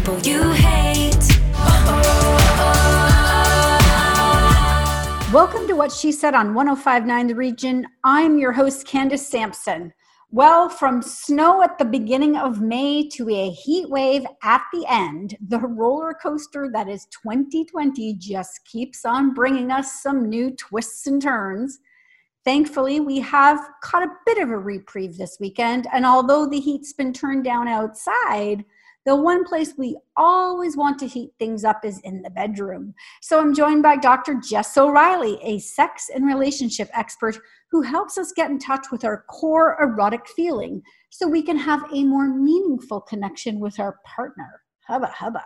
people you hate. Welcome to What She Said on 1059 The Region. I'm your host, Candace Sampson. Well, from snow at the beginning of May to a heat wave at the end, the roller coaster that is 2020 just keeps on bringing us some new twists and turns. Thankfully, we have caught a bit of a reprieve this weekend, and although the heat's been turned down outside, the one place we always want to heat things up is in the bedroom. So I'm joined by Dr. Jess O'Reilly, a sex and relationship expert who helps us get in touch with our core erotic feeling so we can have a more meaningful connection with our partner. Hubba hubba.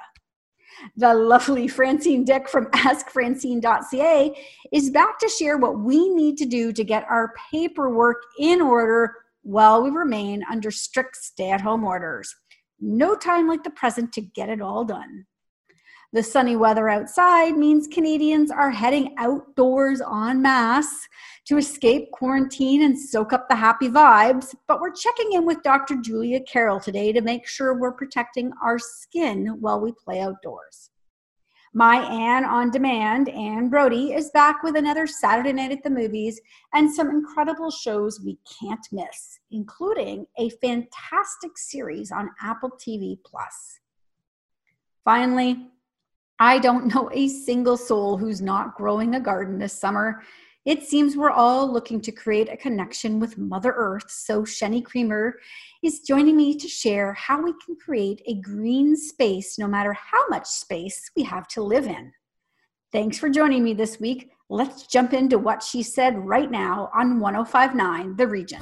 The lovely Francine Dick from AskFrancine.ca is back to share what we need to do to get our paperwork in order while we remain under strict stay at home orders. No time like the present to get it all done. The sunny weather outside means Canadians are heading outdoors en masse to escape quarantine and soak up the happy vibes. But we're checking in with Dr. Julia Carroll today to make sure we're protecting our skin while we play outdoors. My Anne on Demand, Anne Brodie, is back with another Saturday night at the movies and some incredible shows we can't miss, including a fantastic series on Apple TV Plus. Finally, I don't know a single soul who's not growing a garden this summer. It seems we're all looking to create a connection with Mother Earth, so Cheney Creamer is joining me to share how we can create a green space no matter how much space we have to live in. Thanks for joining me this week. Let's jump into what she said right now on 1059 The Region.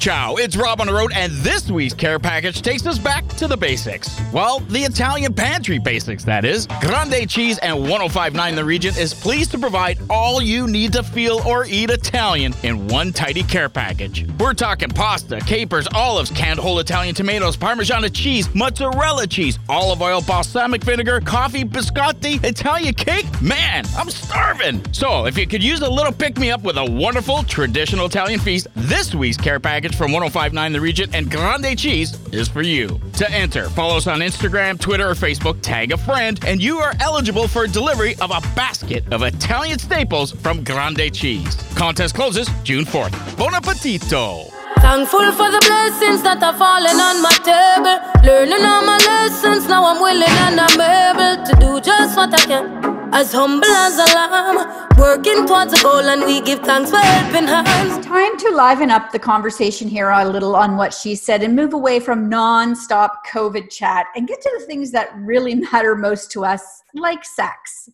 Ciao, it's Rob on the road, and this week's care package takes us back to the basics. Well, the Italian pantry basics, that is. Grande Cheese and 1059 The Region is pleased to provide all you need to feel or eat Italian in one tidy care package. We're talking pasta, capers, olives, canned whole Italian tomatoes, Parmesan cheese, mozzarella cheese, olive oil, balsamic vinegar, coffee, biscotti, Italian cake. Man, I'm starving. So, if you could use a little pick me up with a wonderful traditional Italian feast, this week's care package from 1059 The Region and Grande Cheese is for you. To enter, follow us on Instagram, Twitter, or Facebook, tag a friend, and you are eligible for delivery of a basket of Italian staples from Grande Cheese. Contest closes June 4th. Buon appetito! Thankful for the blessings that are falling on my table. Learning all my lessons, now I'm willing and I'm able to do just what I can. As humble as a lamb, working towards a goal, and we give thanks for helping hands. Time to liven up the conversation here a little on what she said and move away from non-stop COVID chat and get to the things that really matter most to us, like sex.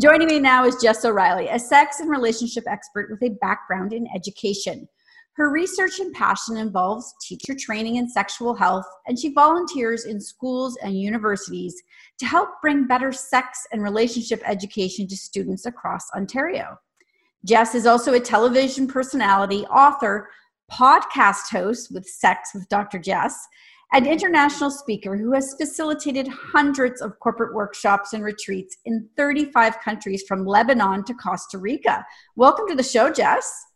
Joining me now is Jess O'Reilly, a sex and relationship expert with a background in education. Her research and passion involves teacher training in sexual health, and she volunteers in schools and universities to help bring better sex and relationship education to students across Ontario. Jess is also a television personality, author, podcast host with Sex with Dr. Jess, and international speaker who has facilitated hundreds of corporate workshops and retreats in 35 countries from Lebanon to Costa Rica. Welcome to the show, Jess.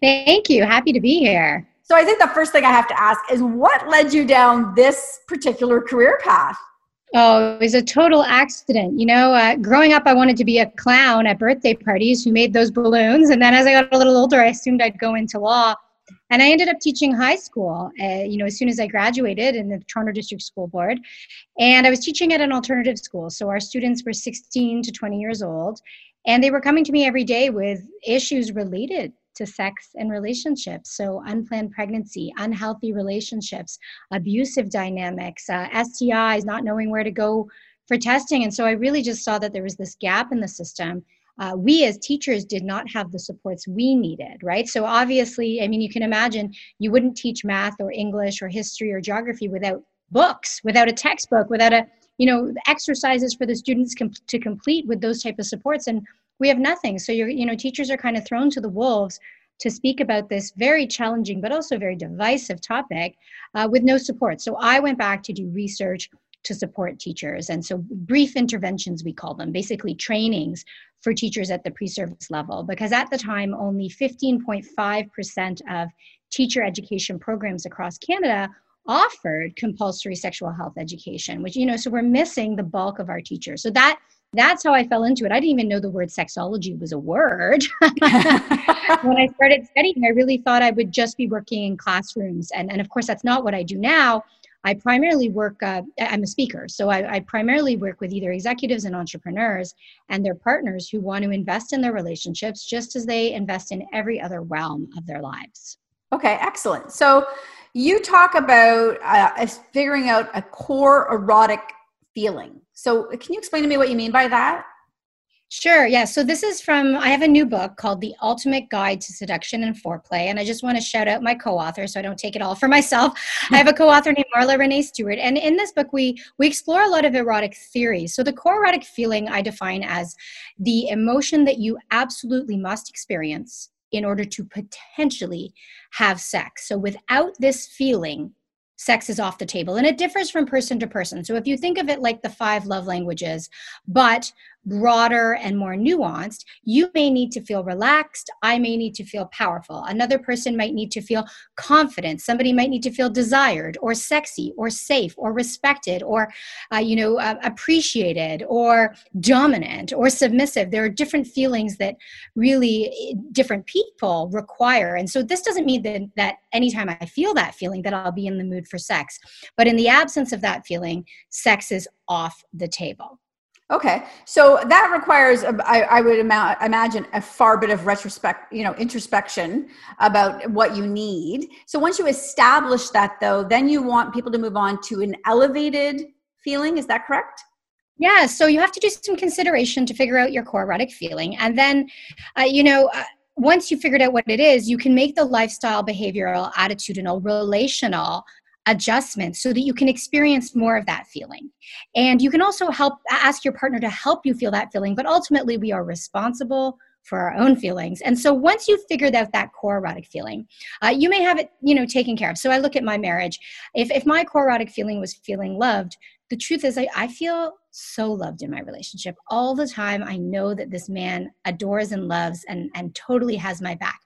Thank you. Happy to be here. So, I think the first thing I have to ask is what led you down this particular career path? Oh, it was a total accident. You know, uh, growing up, I wanted to be a clown at birthday parties who made those balloons. And then as I got a little older, I assumed I'd go into law. And I ended up teaching high school, uh, you know, as soon as I graduated in the Toronto District School Board. And I was teaching at an alternative school. So our students were 16 to 20 years old. And they were coming to me every day with issues related to sex and relationships. So, unplanned pregnancy, unhealthy relationships, abusive dynamics, uh, STIs, not knowing where to go for testing. And so, I really just saw that there was this gap in the system. Uh, we as teachers did not have the supports we needed, right? So, obviously, I mean, you can imagine you wouldn't teach math or English or history or geography without books, without a textbook, without a you know exercises for the students com- to complete with those type of supports and we have nothing. So you're you know teachers are kind of thrown to the wolves to speak about this very challenging but also very divisive topic uh, with no support. So i went back to do research to support teachers. And so brief interventions we call them basically trainings for teachers at the pre-service level because at the time only 15.5% of teacher education programs across canada offered compulsory sexual health education which you know so we're missing the bulk of our teachers. So that that's how I fell into it. I didn't even know the word sexology was a word. when I started studying, I really thought I would just be working in classrooms. And, and of course, that's not what I do now. I primarily work, uh, I'm a speaker, so I, I, primarily work with either executives and entrepreneurs and their partners who want to invest in their relationships just as they invest in every other realm of their lives. Okay, excellent. So you talk about uh, figuring out a core erotic feeling. So, can you explain to me what you mean by that? Sure. Yeah. So this is from, I have a new book called The Ultimate Guide to Seduction and Foreplay. And I just want to shout out my co author so I don't take it all for myself. I have a co author named Marla Renee Stewart. And in this book, we, we explore a lot of erotic theories. So the core erotic feeling I define as the emotion that you absolutely must experience in order to potentially have sex. So without this feeling, sex is off the table and it differs from person to person. So if you think of it like the five love languages but broader and more nuanced, you may need to feel relaxed. I may need to feel powerful. Another person might need to feel confident. Somebody might need to feel desired or sexy or safe or respected or, uh, you know, uh, appreciated or dominant or submissive. There are different feelings that really eh, different people require. And so this doesn't mean that, that anytime I feel that feeling that I'll be in the mood for sex. But in the absence of that feeling, sex is off the table. Okay, so that requires, I, I would ima- imagine, a far bit of retrospect, you know, introspection about what you need. So once you establish that, though, then you want people to move on to an elevated feeling. Is that correct? Yeah. So you have to do some consideration to figure out your core erotic feeling, and then, uh, you know. Uh, once you figured out what it is, you can make the lifestyle, behavioral, attitudinal, relational adjustments so that you can experience more of that feeling. And you can also help ask your partner to help you feel that feeling, but ultimately we are responsible for our own feelings. And so once you've figured out that core erotic feeling, uh, you may have it, you know, taken care of. So I look at my marriage. If, if my core erotic feeling was feeling loved, the truth is I, I feel so loved in my relationship all the time. I know that this man adores and loves and, and totally has my back.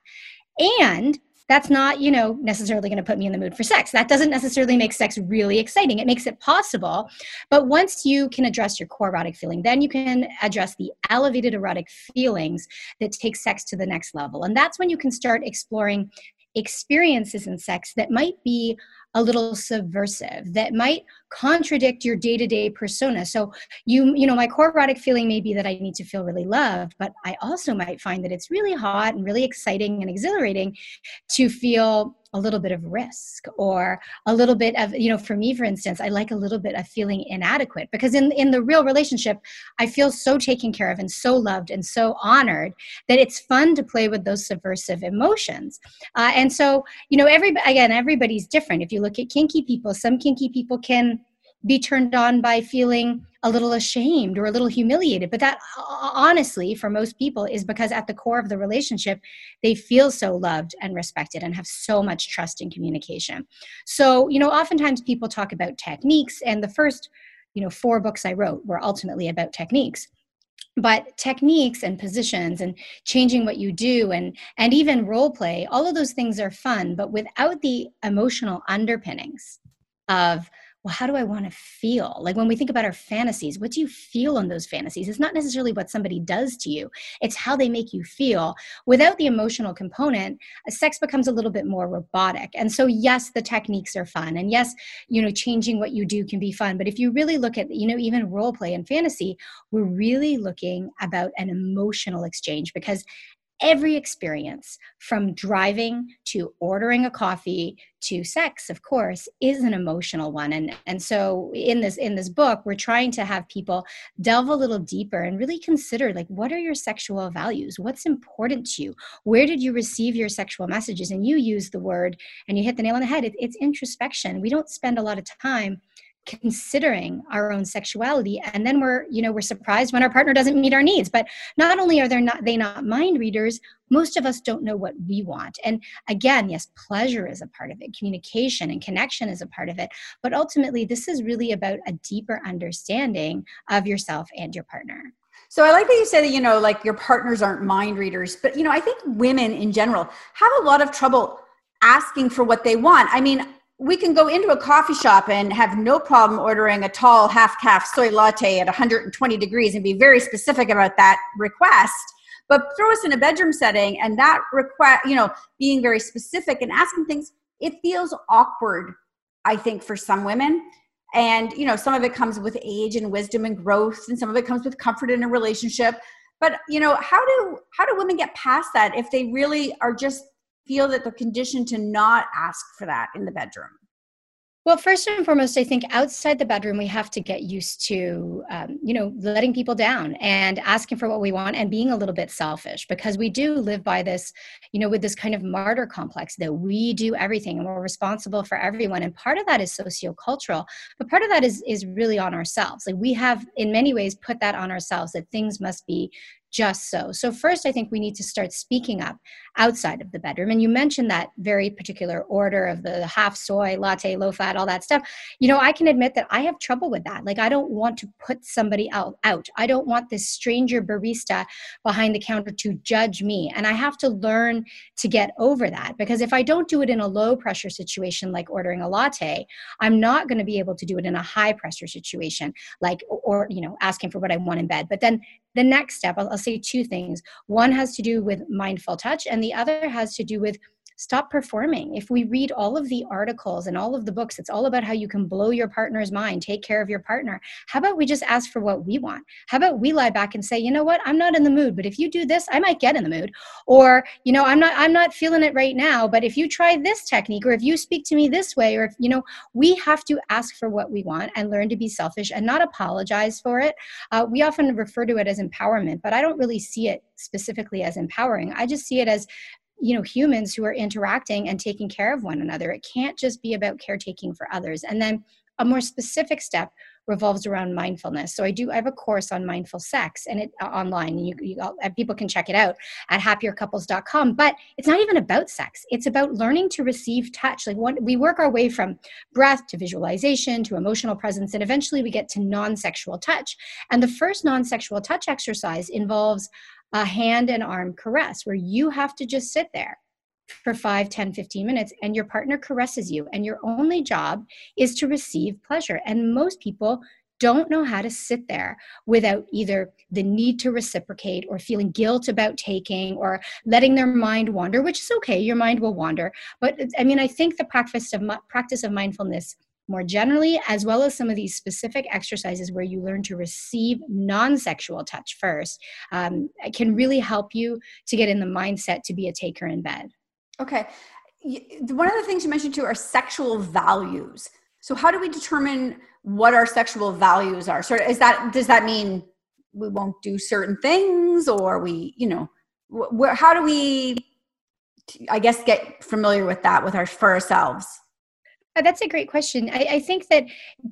And that's not you know necessarily going to put me in the mood for sex. That doesn't necessarily make sex really exciting. It makes it possible. But once you can address your core erotic feeling then you can address the elevated erotic feelings that take sex to the next level. And that's when you can start exploring experiences in sex that might be a little subversive that might contradict your day-to-day persona. So you you know my core erotic feeling may be that i need to feel really loved but i also might find that it's really hot and really exciting and exhilarating to feel a little bit of risk or a little bit of you know for me for instance i like a little bit of feeling inadequate because in in the real relationship i feel so taken care of and so loved and so honored that it's fun to play with those subversive emotions. Uh, and so you know every again everybody's different. If you look at kinky people some kinky people can be turned on by feeling a little ashamed or a little humiliated. But that, honestly, for most people, is because at the core of the relationship, they feel so loved and respected and have so much trust in communication. So, you know, oftentimes people talk about techniques, and the first, you know, four books I wrote were ultimately about techniques but techniques and positions and changing what you do and and even role play all of those things are fun but without the emotional underpinnings of well, how do I want to feel? Like when we think about our fantasies, what do you feel in those fantasies? It's not necessarily what somebody does to you, it's how they make you feel. Without the emotional component, uh, sex becomes a little bit more robotic. And so, yes, the techniques are fun. And yes, you know, changing what you do can be fun. But if you really look at, you know, even role play and fantasy, we're really looking about an emotional exchange because every experience from driving to ordering a coffee to sex of course is an emotional one. And and so in this in this book we're trying to have people delve a little deeper and really consider like what are your sexual values? What's important to you? Where did you receive your sexual messages? And you use the word and you hit the nail on the head it, it's introspection. We don't spend a lot of time considering our own sexuality. And then we're you know we're surprised when our partner doesn't meet our needs. But not only are they not they not mind readers most of us don't know what we want. And again yes pleasure is a part of it. Communication and connection is a part of it. But ultimately this is really about a deeper understanding of yourself and your partner. So I like that you say that, you know, like your partners aren't mind readers, but, you know, I think women in general have a lot of trouble asking for what they want. I mean, we can go into a coffee shop and have no problem ordering a tall half caf soy latte at 120 degrees and be very specific about that request. But throw us in a bedroom setting and that request you know being very specific and asking things it feels awkward i think for some women. And you know some of it comes with age and wisdom and growth and some of it comes with comfort in a relationship. But you know how do how do women get past that if they really are just feel that they're conditioned to not ask for that in the bedroom? Well, first and foremost, I think outside the bedroom, we have to get used to, um, you know, letting people down and asking for what we want and being a little bit selfish because we do live by this, you know, with this kind of martyr complex that we do everything and we're responsible for everyone. And part of that is sociocultural, but part of that is is really on ourselves. Like we have, in many ways, put that on ourselves that things must be just so. So, first, I think we need to start speaking up outside of the bedroom. And you mentioned that very particular order of the half soy, latte, low fat, all that stuff. You know, I can admit that I have trouble with that. Like, I don't want to put somebody out. out. I don't want this stranger barista behind the counter to judge me. And I have to learn to get over that because if I don't do it in a low pressure situation like ordering a latte, I'm not going to be able to do it in a high pressure situation like, or, you know, asking for what I want in bed. But then the next step, I'll, I'll say two things. One has to do with mindful touch, and the other has to do with stop performing. If we read all of the articles and all of the books, it's all about how you can blow your partner's mind, take care of your partner. How about we just ask for what we want? How about we lie back and say, "You know what? I'm not in the mood, but if you do this, I might get in the mood." Or, "You know, I'm not I'm not feeling it right now, but if you try this technique or if you speak to me this way or if, you know, we have to ask for what we want and learn to be selfish and not apologize for it. Uh, we often refer to it as empowerment, but I don't really see it specifically as empowering. I just see it as you know humans who are interacting and taking care of one another it can't just be about caretaking for others and then a more specific step revolves around mindfulness. So I do I have a course on mindful sex and it uh, online and you, you uh, people can check it out at happiercouples.com but it's not even about sex. It's about learning to receive touch. Like we work our way from breath to visualization to emotional presence and eventually we get to non-sexual touch. And the first non-sexual touch exercise involves a hand and arm caress where you have to just sit there for 5 10 15 minutes and your partner caresses you and your only job is to receive pleasure. And most people don't know how to sit there without either the need to reciprocate or feeling guilt about taking or letting their mind wander which is okay your mind will wander. But i mean i think the practice of practice of mindfulness more generally, as well as some of these specific exercises where you learn to receive non sexual touch first, um, can really help you to get in the mindset to be a taker in bed. Okay. One of the things you mentioned too are sexual values. So, how do we determine what our sexual values are? Of, is that does that mean we won't do certain things, or we, you know, wh- how do we, I guess, get familiar with that with our for ourselves? Uh, that's a great question. I, I, think that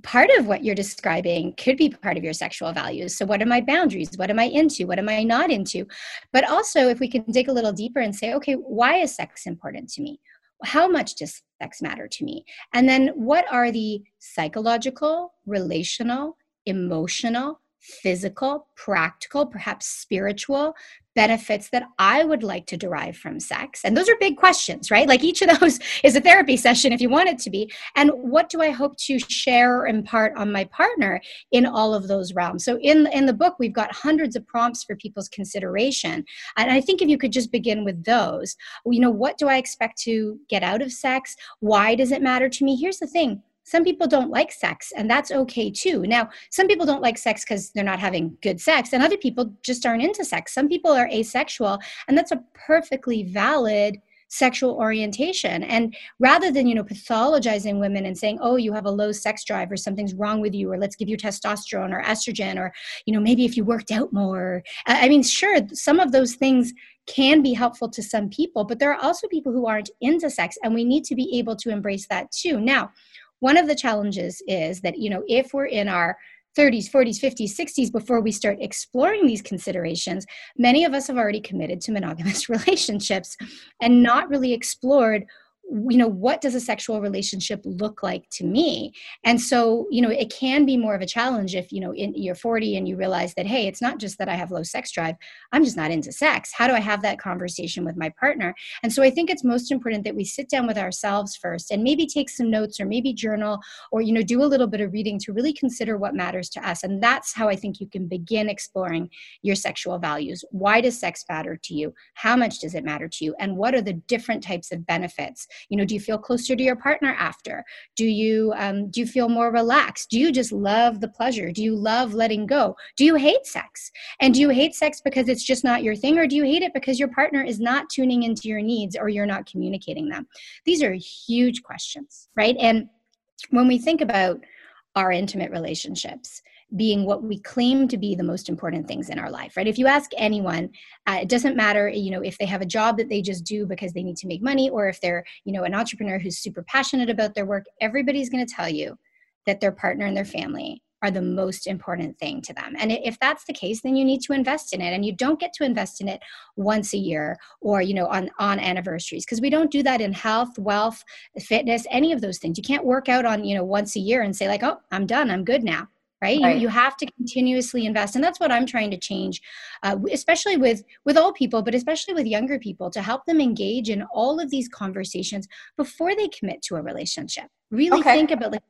part of what you're describing could be part of your sexual values. So, what are my boundaries? What am I into? What am I not into? But also, if we can dig a little deeper and say, okay, why is sex important to me? How much does sex matter to me? And then, what are the psychological, relational, emotional, physical, practical, perhaps spiritual benefits that I would like to derive from sex? And those are big questions, right? Like each of those is a therapy session if you want it to be. And what do I hope to share or impart on my partner in all of those realms? So in in the book we've got hundreds of prompts for people's consideration. And I think if you could just begin with those, you know, what do I expect to get out of sex? Why does it matter to me? Here's the thing some people don't like sex and that's okay too. Now some people don't like sex because they're not having good sex and other people just aren't into sex. Some people are asexual and that's a perfectly valid sexual orientation. And rather than you know pathologizing women and saying oh you have a low sex drive or something's wrong with you or let's give you testosterone or estrogen or you know maybe if you worked out more i mean sure some of those things can be helpful to some people but there are also people who aren't into sex and we need to be able to embrace that too. Now one of the challenges is that, you know, if we're in our 30s, 40s, 50s, 60s before we start exploring these considerations, many of us have already committed to monogamous relationships and not really explored you know what does a sexual relationship look like to me? And so you know it can be more of a challenge if you know in, you're 40 and you realize that hey it's not just that i have low sex drive. I'm just not into sex. How do i have that conversation with my partner? And so i think it's most important that we sit down with ourselves first and maybe take some notes or maybe journal or you know do a little bit of reading to really consider what matters to us. And that's how i think you can begin exploring your sexual values. Why does sex matter to you? How much does it matter to you? And what are the different types of benefits you know do you feel closer to your partner after? Do you um, do you feel more relaxed? Do you just love the pleasure? Do you love letting go? Do you hate sex? And do you hate sex because it's just not your thing or do you hate it because your partner is not tuning into your needs or you're not communicating them? These are huge questions right? And when we think about our intimate relationships being what we claim to be the most important things in our life right if you ask anyone uh, it doesn't matter you know if they have a job that they just do because they need to make money or if they're you know an entrepreneur who's super passionate about their work everybody's going to tell you that their partner and their family are the most important thing to them. And if that's the case, then you need to invest in it. And you don't get to invest in it once a year or, you know, on, on anniversaries, because we don't do that in health, wealth, fitness, any of those things. You can't work out on, you know, once a year and say like, oh, I'm done. I'm good now right, right. You, have to continuously invest and that's what i'm trying to change uh, especially with with all people but especially with younger people to help them engage in all of these conversations before they commit to a relationship really okay. think about like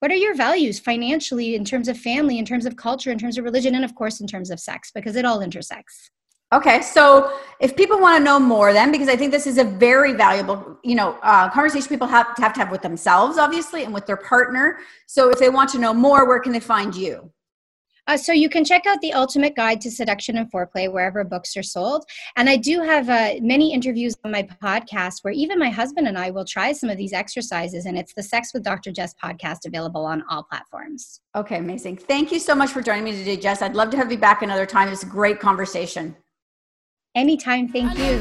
what are your values financially in terms of family in terms of culture in terms of religion and of course in terms of sex because it all intersects Okay, so if people want to know more, then because I think this is a very valuable, you know, uh, conversation people have to have to have with themselves, obviously, and with their partner. So if they want to know more, where can they find you? Uh, so you can check out the Ultimate Guide to Seduction and Foreplay wherever books are sold. And I do have uh, many interviews on my podcast where even my husband and I will try some of these exercises. And it's the Sex with Dr. Jess podcast available on all platforms. Okay, amazing. Thank you so much for joining me today, Jess. I'd love to have you back another time. It's a great conversation. Anytime, thank you.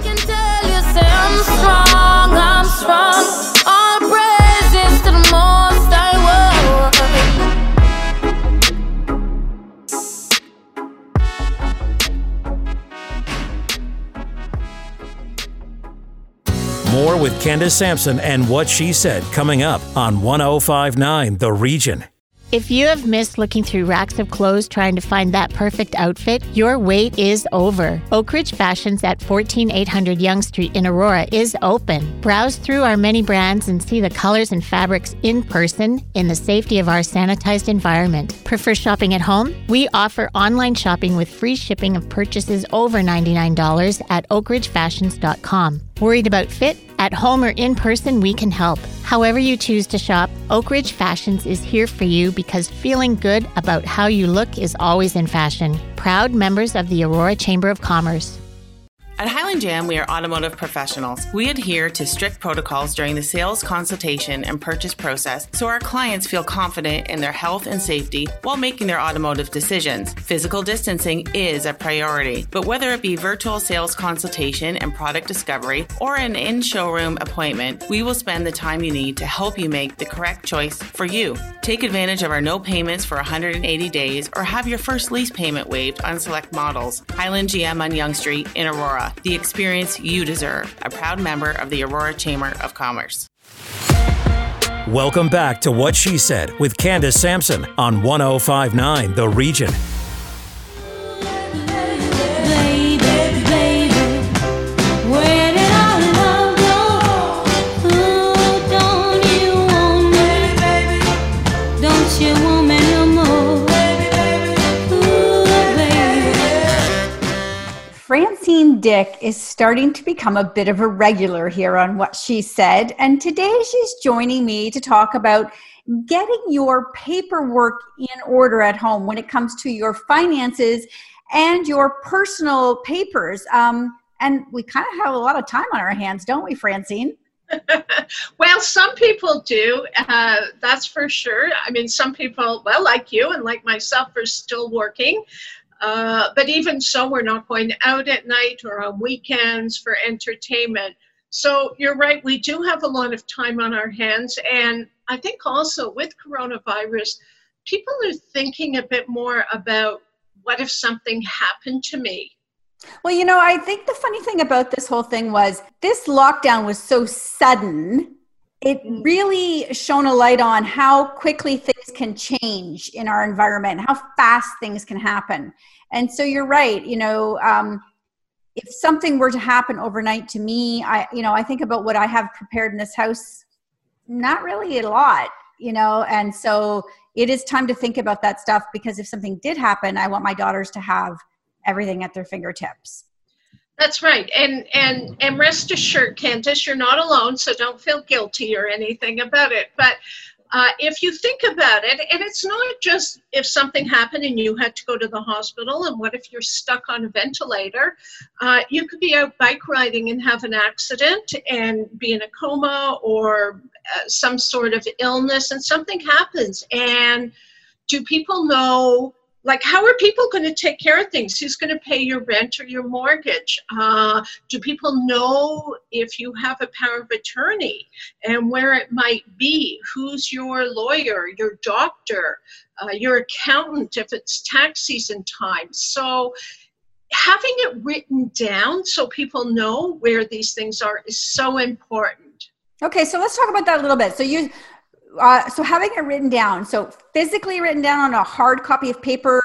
More with Candace Sampson and what she said coming up on 1059 The Region. If you have missed looking through racks of clothes trying to find that perfect outfit, your wait is over. Oak Ridge Fashions at 14800 Yonge Street in Aurora is open. Browse through our many brands and see the colors and fabrics in person in the safety of our sanitized environment. Prefer shopping at home? We offer online shopping with free shipping of purchases over $99 at oakridgefashions.com. Worried about fit? At home or in person, we can help. However, you choose to shop, Oak Ridge Fashions is here for you because feeling good about how you look is always in fashion. Proud members of the Aurora Chamber of Commerce. At Highland GM, we are automotive professionals. We adhere to strict protocols during the sales consultation and purchase process so our clients feel confident in their health and safety while making their automotive decisions. Physical distancing is a priority, but whether it be virtual sales consultation and product discovery or an in showroom appointment, we will spend the time you need to help you make the correct choice for you. Take advantage of our no payments for 180 days or have your first lease payment waived on select models. Highland GM on Yonge Street in Aurora the experience you deserve. A proud member of the Aurora Chamber of Commerce. Welcome back to What She Said with Candace Sampson on 1059 The Region. Dick is starting to become a bit of a regular here on What She Said. And today she's joining me to talk about getting your paperwork in order at home when it comes to your finances and your personal papers. Um, and we kind of have a lot of time on our hands, don't we, Francine? well, some people do. Uh, that's for sure. I mean, some people, well, like you and like myself, are still working. Uh, but even so, we're not going out at night or on weekends for entertainment. So you're right, we do have a lot of time on our hands. And I think also with coronavirus, people are thinking a bit more about what if something happened to me? Well, you know, I think the funny thing about this whole thing was this lockdown was so sudden it really shone a light on how quickly things can change in our environment, how fast things can happen. And so you're right, you know, um, if something were to happen overnight to me, I, you know, I think about what I have prepared in this house, not really a lot, you know, and so it is time to think about that stuff because if something did happen, I want my daughters to have everything at their fingertips. That's right. And and and rest assured, Candace, you're not alone, so don't feel guilty or anything about it. But uh, if you think about it, and it's not just if something happened and you had to go to the hospital, and what if you're stuck on a ventilator? Uh, you could be out bike riding and have an accident and be in a coma or uh, some sort of illness, and something happens. And do people know like how are people going to take care of things? Who's going to pay your rent or your mortgage? Uh, do people know if you have a power of attorney and where it might be? Who's your lawyer your doctor uh, your accountant if it's tax season time? So having it written down so people know where these things are is so important. Okay so let's talk about that a little bit. So you uh, so having it written down so physically written down on a hard copy of paper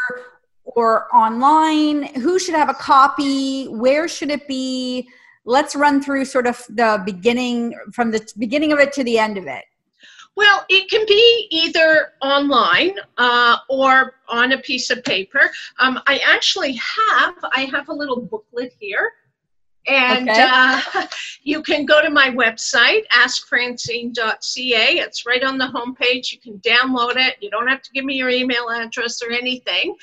or online who should have a copy where should it be? Let's run through sort of the beginning from the beginning of it to the end of it. Well it can be either online uh, or on a piece of paper. Um, i actually have i have a little booklet here and okay. uh, you can go to my website, askfrancine.ca. It's right on the homepage. You can download it. You don't have to give me your email address or anything.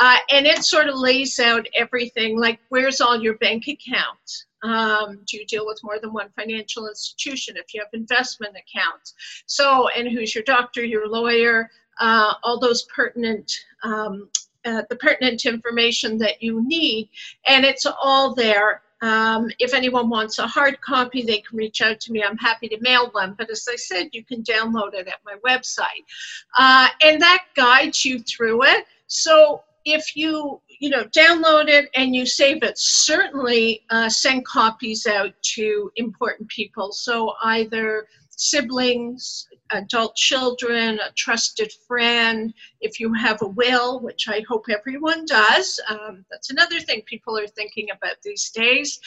Uh, and it sort of lays out everything like where's all your bank accounts? Um, do you deal with more than one financial institution? If you have investment accounts. So, and who's your doctor, your lawyer, uh, all those pertinent um, uh, the pertinent information that you need, and it's all there um, if anyone wants a hard copy, they can reach out to me. I'm happy to mail one. But as I said, you can download it at my website. Uh, and that guides you through it. So if you you know download it and you save it certainly uh, send copies out to important people so either siblings adult children, a trusted friend, if you have a will, which I hope everyone does, um, that's another thing people are thinking about these days,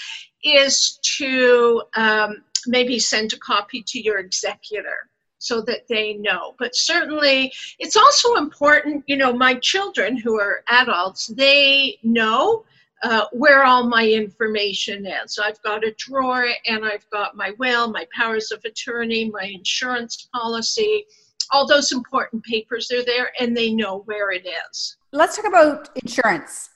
is to um, maybe send a copy to your executor so that they know. But certainly, it's also important, you know, my children who are adults, they know uh, where all my information is. I've got a drawer and I've got my will, my powers of attorney, my insurance policy, all those important papers are there and they know where it is. Let's talk about insurance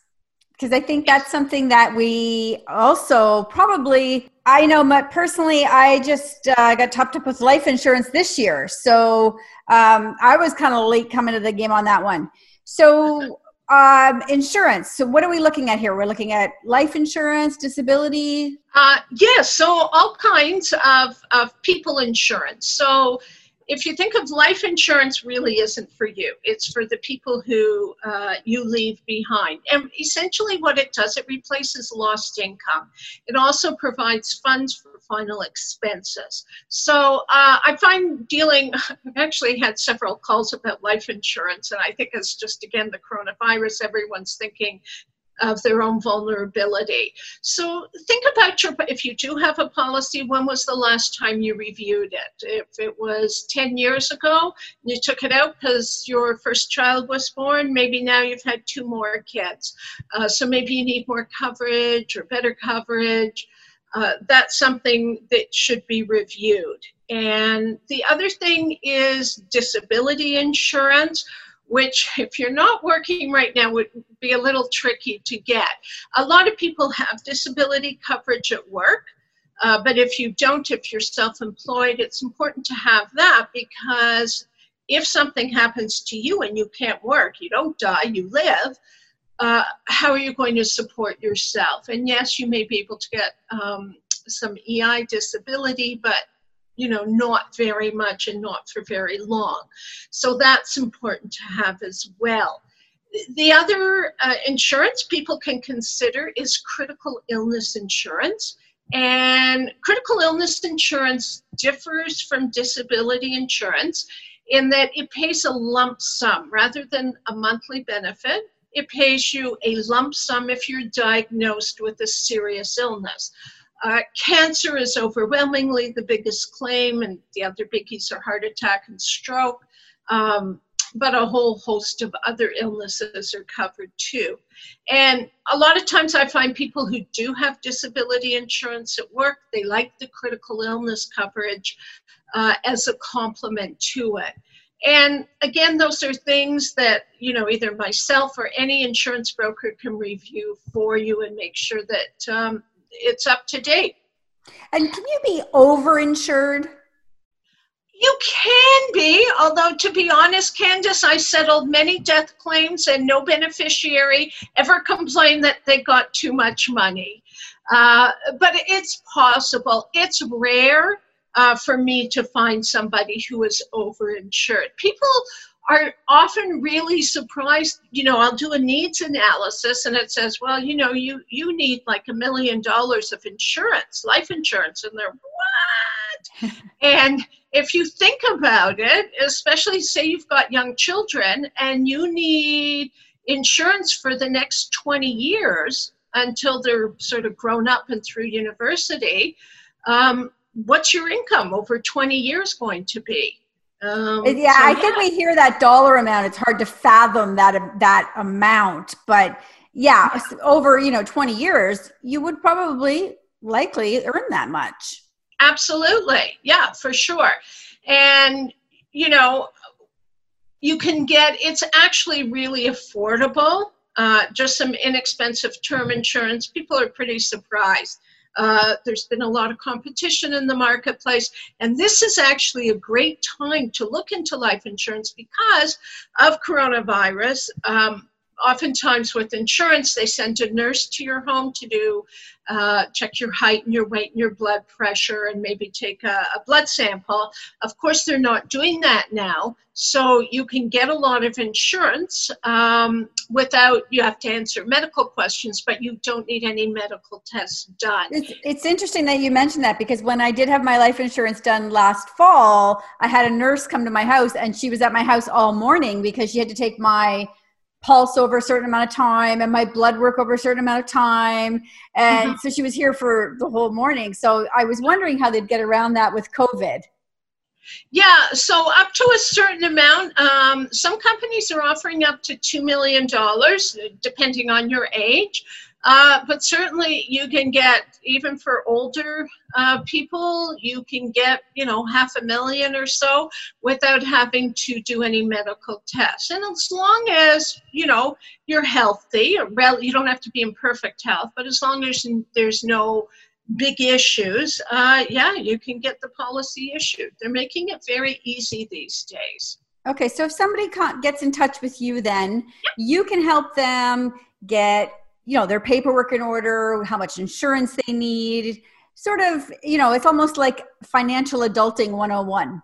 because I think that's something that we also probably. I know, but personally, I just uh, got topped up with life insurance this year, so um, I was kind of late coming to the game on that one. So, um, insurance. So, what are we looking at here? We're looking at life insurance, disability. Uh, yes, so all kinds of, of people insurance. So, if you think of life insurance really isn't for you. It's for the people who uh, you leave behind. And essentially what it does it replaces lost income. It also provides funds for final expenses. So uh, i find dealing i've actually had several calls about life insurance and i think it's just again the coronavirus. Everyone's thinking of their own vulnerability. So think about your, if you do have a policy, when was the last time you reviewed it? If it was 10 years ago, you took it out because your first child was born, maybe now you've had two more kids. Uh, so maybe you need more coverage or better coverage. Uh, that's something that should be reviewed. And the other thing is disability insurance which if you're not working right now would be a little tricky to get. A lot of people have disability coverage at work, uh, but if you don't, if you're self-employed, it's important to have that because if something happens to you and you can't work, you don't die, you live, uh, how are you going to support yourself? And yes, you may be able to get um, some EI disability, but you know, not very much and not for very long. So that's important to have as well. The other uh, insurance people can consider is critical illness insurance. And critical illness insurance differs from disability insurance in that it pays a lump sum rather than a monthly benefit. It pays you a lump sum if you're diagnosed with a serious illness. Uh, cancer is overwhelmingly the biggest claim, and the other biggies are heart attack and stroke. Um, but a whole host of other illnesses are covered too. And a lot of times I find people who do have disability insurance at work, they like the critical illness coverage uh, as a complement to it. And again, those are things that, you know, either myself or any insurance broker can review for you and make sure that um, it's up to date. And can you be overinsured? You can be, although to be honest, Candace, I settled many death claims and no beneficiary ever complained that they got too much money. Uh, but it's possible. It's rare uh, for me to find somebody who is overinsured. People are often really surprised you know i'll do a needs analysis and it says well you know you you need like a million dollars of insurance life insurance. And they're what? And if you think about it especially say you've got young children and you need insurance for the next 20 years until they're sort of grown up and through university um, what's your income over 20 years going to be um, yeah, so, I think we hear that dollar amount. It's hard to fathom that that amount, but yeah, yeah, over you know twenty years, you would probably likely earn that much. Absolutely, yeah, for sure. And you know, you can get it's actually really affordable. Uh, just some inexpensive term insurance. People are pretty surprised uh, there's been a lot of competition in the marketplace, and this is actually a great time to look into life insurance because of coronavirus. Um, oftentimes with insurance, they send a nurse to your home to do uh, check your height and your weight and your blood pressure and maybe take a, a, blood sample. Of course, they're not doing that now, so you can get a lot of insurance um, without you have to answer medical questions, but you don't need any medical tests done. It's, it's interesting that you mentioned that because when I did have my life insurance done last fall, I had a nurse come to my house and she was at my house all morning because she had to take my pulse over a certain amount of time and my blood work over a certain amount of time. And mm-hmm. so she was here for the whole morning. So i was wondering how they'd get around that with covid. Yeah so up to a certain amount. Um, some companies are offering up to $2 million depending on your age uh, but certainly you can get, even for older uh, people, you can get, you know, half a million or so without having to do any medical tests. And as long as, you know, you're healthy, you don't have to be in perfect health, but as long as there's no big issues, uh, yeah, you can get the policy issued. They're making it very easy these days. Okay, so if somebody gets in touch with you, then you can help them get you know their paperwork in order how much insurance they need sort of you know it's almost like financial adulting 101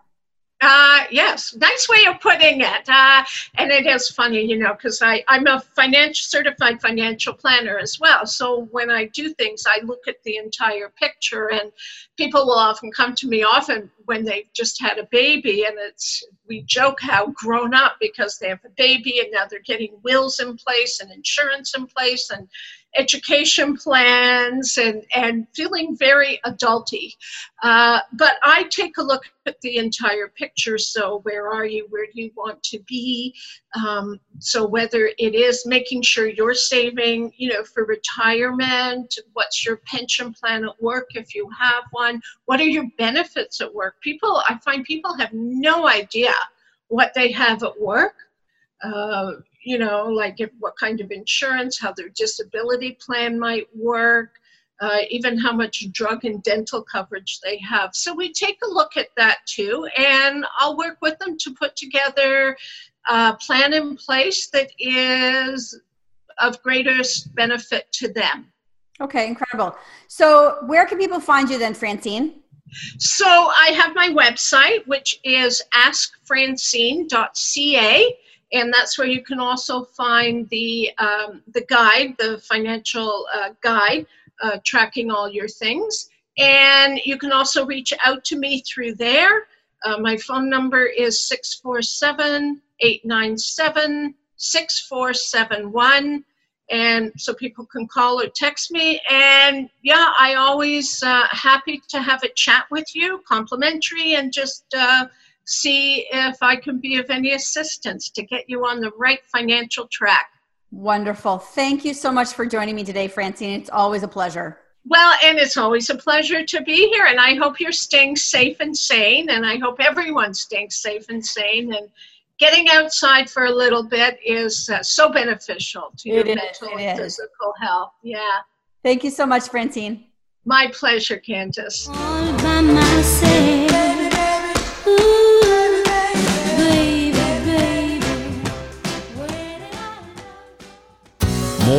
uh, yes, nice way of putting it. Uh, and it is funny, you know, because I'm a financial certified financial planner as well. So when I do things, I look at the entire picture, and people will often come to me often when they've just had a baby, and it's we joke how grown up because they have a baby and now they're getting wills in place and insurance in place and education plans and, and feeling very adulty. Uh, but I take a look at the entire picture. So where are you? Where do you want to be? Um, so whether it is making sure you're saving, you know, for retirement, what's your pension plan at work if you have one? What are your benefits at work? People, I find people have no idea what they have at work. Uh, you know, like if, what kind of insurance, how their disability plan might work, uh, even how much drug and dental coverage they have. So we take a look at that too, and I'll work with them to put together a plan in place that is of greatest benefit to them. Okay, incredible. So where can people find you then, Francine? So I have my website, which is askfrancine.ca and that's where you can also find the um, the guide, the financial uh, guide, uh, tracking all your things. And you can also reach out to me through there. Uh, my phone number is 647 897 6471 and so people can call or text me and yeah i always uh, happy to have a chat with you complimentary and just uh, see if i can be of any assistance to get you on the right financial track wonderful thank you so much for joining me today francine it's always a pleasure well and it's always a pleasure to be here and i hope you're staying safe and sane and i hope everyone's staying safe and sane and getting outside for a little bit is uh, so beneficial to your It is, mental it and is. physical health. Yeah. thank you so much francine My pleasure, Candace.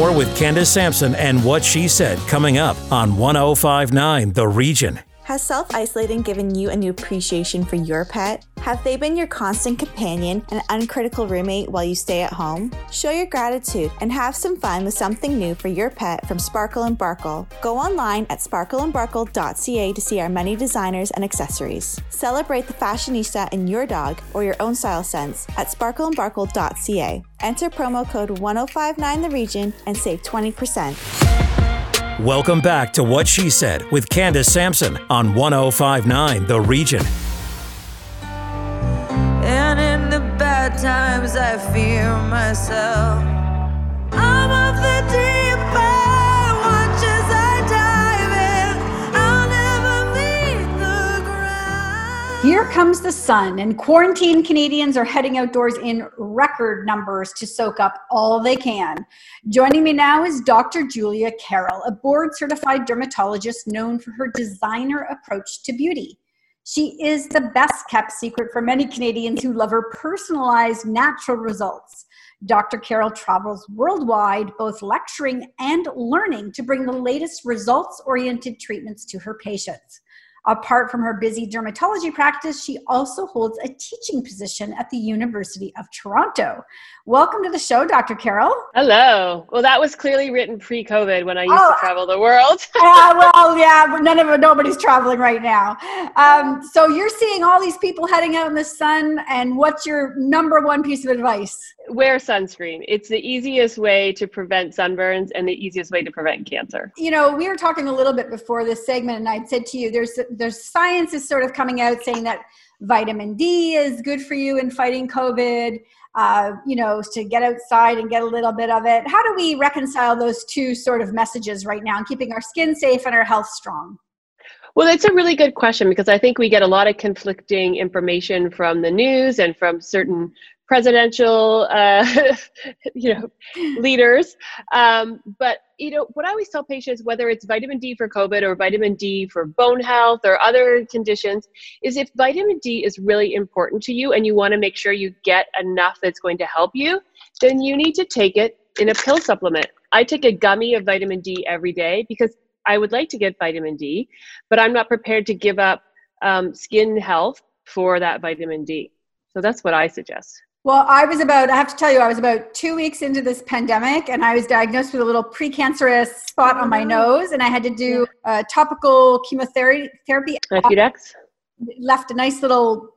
More with Candace Sampson and what she said coming up on 1059 The Region. Has self isolating given you a new appreciation for your pet? Have they been your constant companion and uncritical roommate while you stay at home? Show your gratitude and have some fun with something new for your pet from Sparkle and Barkle. Go online at sparkleandbarkle.ca to see our many designers and accessories. Celebrate the fashionista in your dog or your own style sense at sparkleandbarkle.ca. Enter promo code 1059 the region and save 20%. Welcome back to What She Said with Candace Sampson on 1059 The Region. And in the bad times, I fear myself. Here comes the sun, and quarantine Canadians are heading outdoors in record numbers to soak up all they can. Joining me now is Dr. Julia Carroll, a board certified dermatologist known for her designer approach to beauty. She is the best kept secret for many Canadians who love her personalized natural results. Dr. Carroll travels worldwide, both lecturing and learning to bring the latest results oriented treatments to her patients. Apart from her busy dermatology practice, she also holds a teaching position at the University of Toronto. Welcome to the show, Dr. Carroll. Hello. Well, that was clearly written pre-COVID when I used Oh, to travel the world. uh, well, yeah, but none of nobody's traveling right now. Um, so you're seeing all these people heading out in the sun, and what's your number one piece of advice? Wear sunscreen. It's the easiest way to prevent sunburns and the easiest way to prevent cancer. You know, we were talking a little bit before this segment, and I'd said to you, there's there's science is sort of coming out saying that vitamin D is good for you in fighting COVID. Uh, you know, to get outside and get a little bit of it. How do we reconcile those two sort of messages right now, and keeping our skin safe and our health strong? Well, it's a really good question because I think we get a lot of conflicting information from the news and from certain presidential, uh, you know, leaders. Um, but you know, what I always tell patients, whether it's vitamin D for COVID or vitamin D for bone health or other conditions, is if vitamin D is really important to you and you want to make sure you get enough that's going to help you, then you need to take it in a pill supplement. I take a gummy of vitamin D every day because I would like to get vitamin D, but I'm not prepared to give up um, skin health for that vitamin D. So that's what I suggest. Well, I was about, I have to tell you, I was about two weeks into this pandemic and I was diagnosed with a little precancerous spot on my nose and I had to do uh, topical chemotherapy. Therapy Efudex? left a nice little,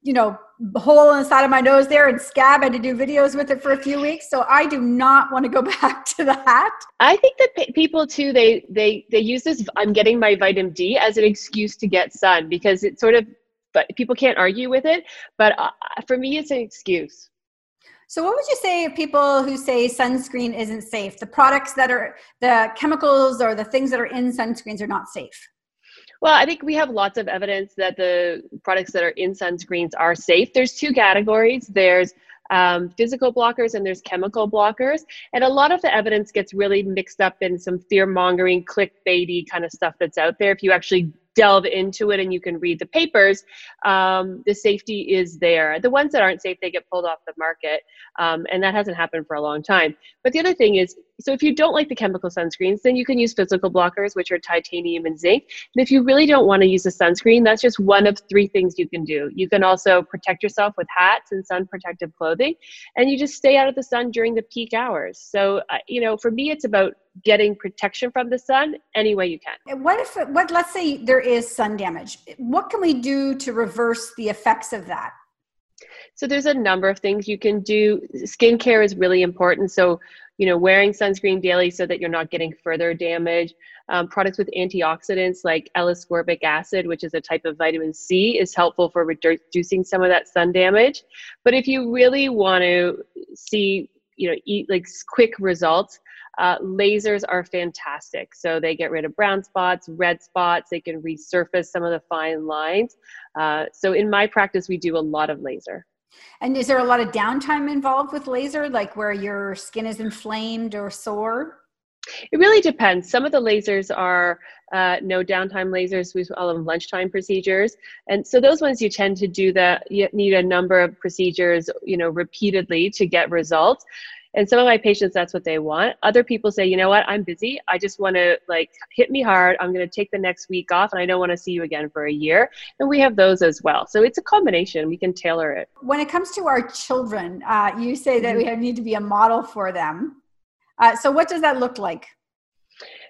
you know, hole in the side of my nose there and scab. I had to do videos with it for a few weeks. So I do not want to go back to that. I think that pe- people too they they they use this I'm getting my vitamin D as an excuse to get sun because it sort of but people can't argue with it, but uh, for me it's an excuse. So, what would you say of people who say sunscreen isn't safe? The products that are, the chemicals or the things that are in sunscreens are not safe. Well, I think we have lots of evidence that the products that are in sunscreens are safe. There's two categories. There's um, physical blockers and there's chemical blockers. And a lot of the evidence gets really mixed up in some fear mongering, clickbaity kind of stuff that's out there. If you actually delve into it and you can read the papers, um, the safety is there. The ones that aren't safe, they get pulled off the market. Um, and that hasn't happened for a long time. But the other thing is, so if you don't like the chemical sunscreens, then you can use physical blockers, which are titanium and zinc. And if you really don't want to use a sunscreen, that's just one of three things you can do. You can also protect yourself with hats and sun protective clothing, and you just stay out of the sun during the peak hours. So, uh, you know, for me, it's about getting protection from the sun any way you can. What if, what, let's say there is sun damage. What can we do to reverse the effects of that? So there's a number of things you can do. Skincare is really important. So, you know, wearing sunscreen daily so that you're not getting further damage. Um, products with antioxidants like L-ascorbic acid, which is a type of vitamin C, is helpful for reducing some of that sun damage. But if you really want to see, you know, eat like quick results, uh, lasers are fantastic. So they get rid of brown spots, red spots. They can resurface some of the fine lines. Uh, so in my practice, we do a lot of laser. And is there a lot of downtime involved with laser, like where your skin is inflamed or sore? It really depends. Some of the lasers are uh, no downtime lasers. We call them lunchtime procedures, and so those ones you tend to do that. You need a number of procedures, you know, repeatedly to get results. And some of my patients, that's what they want. Other people say, you know what, I'm busy. I just want to like hit me hard. I'm going to take the next week off and I don't want to see you again for a year. And we have those as well. So it's a combination. We can tailor it. When it comes to our children, uh, you say that mm-hmm. we need to be a model for them. Uh, so what does that look like?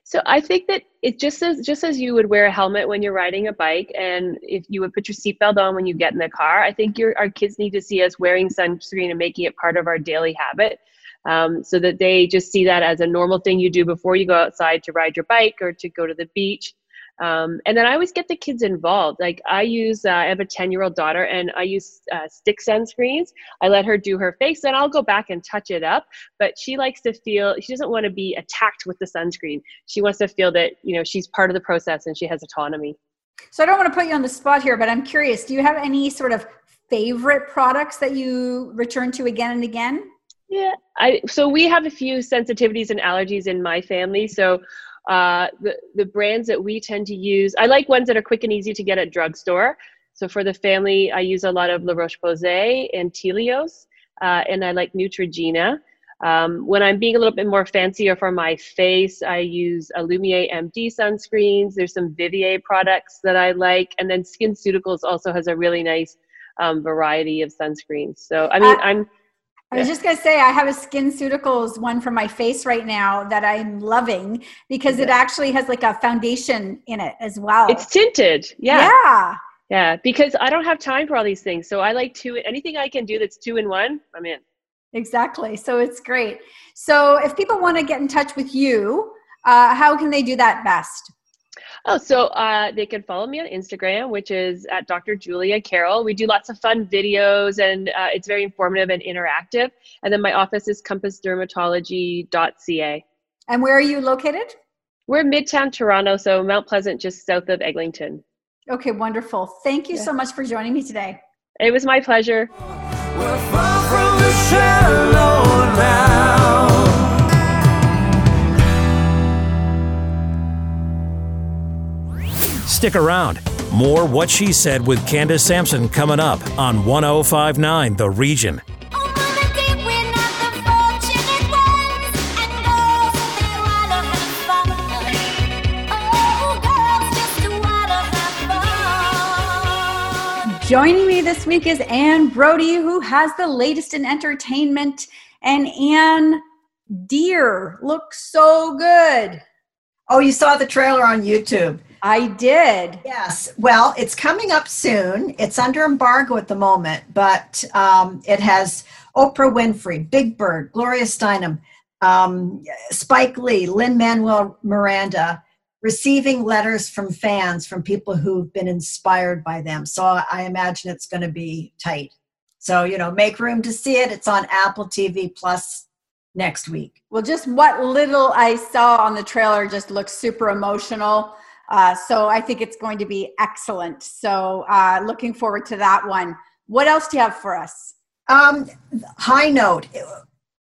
So I think that it just as just as you would wear a helmet when you're riding a bike, and if you would put your seatbelt on when you get in the car, I think your our kids need to see us wearing sunscreen and making it part of our daily habit um, so that they just see that as a normal thing you do before you go outside to ride your bike or to go to the beach. Um, and then I always get the kids involved. Like I use, uh, I have a 10 year old daughter and I use uh, stick sunscreens. I let her do her face and I'll go back and touch it up. But she likes to feel, she doesn't want to be attacked with the sunscreen. She wants to feel that, you know, she's part of the process and she has autonomy. So I don't want to put you on the spot here, but I'm curious, do you have any sort of favorite products that you return to again and again? Yeah, I so we have a few sensitivities and allergies in my family. So uh, the the brands that we tend to use, I like ones that are quick and easy to get at drugstore. So for the family, I use a lot of La Roche Posay and Telios, uh, and I like Neutrogena. Um, when I'm being a little bit more fancier for my face, I use Alumier MD sunscreens. There's some Vivier products that I like, and then SkinCeuticals also has a really nice um, variety of sunscreens. So I mean, uh, I'm I was just gonna say I have a skin SkinCeuticals one for my face right now that I'm loving because yeah. it actually has like a foundation in it as well. It's tinted. Yeah. Yeah. Yeah, because I don't have time for all these things. So I like two anything I can do that's two in one, I'm in. Exactly. So it's great. So if people want to get in touch with you, uh, how can they do that best? Oh, so uh, they can follow me on Instagram, which is at Dr. Julia Carroll. We do lots of fun videos and uh, it's very informative and interactive. And then my office is compassdermatology.ca. And where are you located? We're in Midtown Toronto, so Mount Pleasant, just south of Eglinton. Okay, wonderful. Thank you yeah. so much for joining me today. It was my pleasure. Stick around. More What She Said with Candace Sampson coming up on 1059 The Region. Joining me this week is Anne Brodie, who has the latest in entertainment. And Anne, Dear looks so good. Oh, you saw the trailer on YouTube. I did. Yes. Well, it's coming up soon. It's under embargo at the moment, but um, it has Oprah Winfrey, Big Bird, Gloria Steinem, um, Spike Lee, Lin-Manuel Miranda, receiving letters from fans from people who've been inspired by them. So I imagine it's going to be tight. So, you know, make room to see it. It's on Apple TV Plus next week. Well, just what little I saw on the trailer just looks super emotional. Uh, so I think it's going to be excellent. So uh, looking forward to that one. What else do you have for us? Um, high note.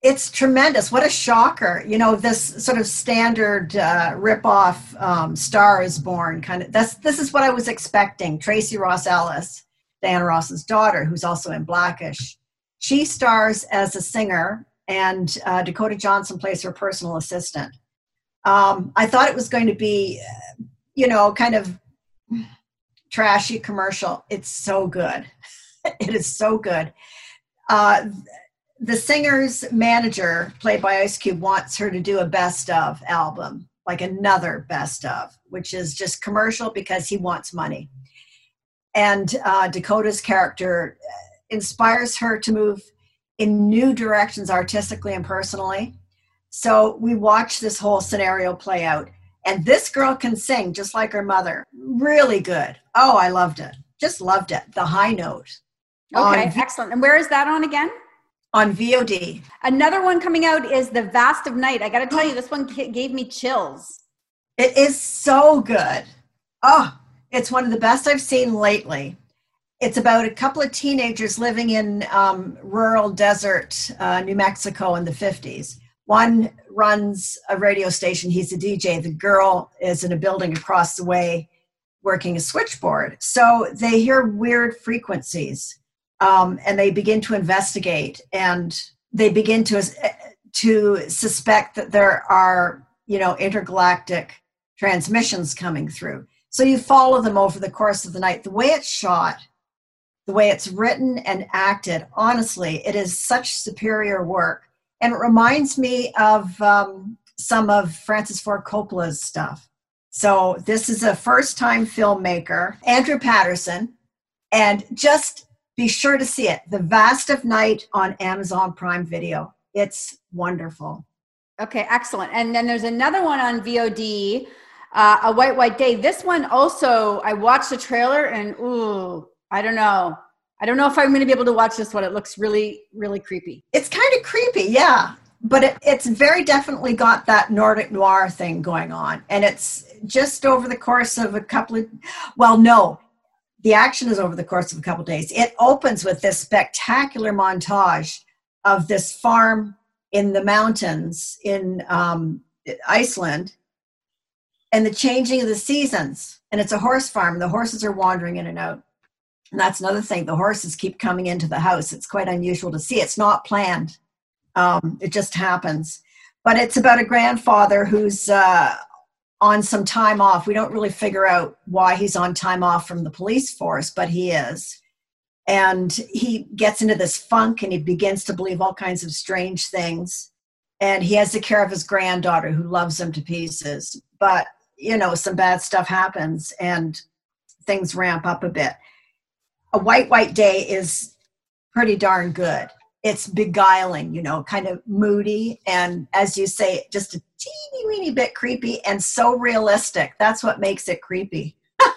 It's tremendous. What a shocker. You know, this sort of standard uh, rip-off um, Star is Born kind of. That's this is what I was expecting. Tracee Ross Ellis, Diana Ross's daughter, who's also in Blackish. She stars as a singer, and uh, Dakota Johnson plays her personal assistant. Um, I thought it was going to be you know, kind of trashy commercial. It's so good. it is so good. Uh, the singer's manager, played by Ice Cube, wants her to do a best of album, like another best of, which is just commercial because he wants money. And uh, Dakota's character inspires her to move in new directions artistically and personally. So we watch this whole scenario play out. And this girl can sing just like her mother. Really good. Oh, I loved it. Just loved it. The high note. Okay, excellent. And where is that on again? On VOD. Another one coming out is The Vast of Night. I got to tell you, this one gave me chills. It is so good. Oh, it's one of the best I've seen lately. It's about a couple of teenagers living in um, rural desert uh, New Mexico in the 50s. One runs a radio station, he's a DJ. The girl is in a building across the way working a switchboard. So they hear weird frequencies um, and they begin to investigate and they begin to, to suspect that there are, you know, intergalactic transmissions coming through. So you follow them over the course of the night. The way it's shot, the way it's written and acted, honestly, it is such superior work. And it reminds me of um, some of Francis Ford Coppola's stuff. So this is a first time filmmaker, Andrew Patterson. And just be sure to see it The Vast of Night on Amazon Prime Video. It's wonderful. Okay, excellent. And then there's another one on VOD, uh, A White White Day. This one also, I watched the trailer and ooh, I don't know. I don't know if I'm going to be able to watch this one. It looks really, really creepy. It's kind of creepy, yeah. But it, it's very definitely got that Nordic noir thing going on. And it's just over the course of a couple of, well, no, the action is over the course of a couple of days. It opens with this spectacular montage of this farm in the mountains in um, Iceland and the changing of the seasons. And it's a horse farm. The horses are wandering in and out and that's another thing. The horses keep coming into the house. It's quite unusual to see. It's not planned. Um, it just happens. But it's about a grandfather who's uh, on some time off. We don't really figure out why he's on time off from the police force, but he is. And he gets into this funk and he begins to believe all kinds of strange things. And he has the care of his granddaughter who loves him to pieces. But, you know, some bad stuff happens and things ramp up a bit a white white day is pretty darn good. It's beguiling you know kind of moody and as you say just a teeny weeny bit creepy and so realistic. That's what makes it creepy.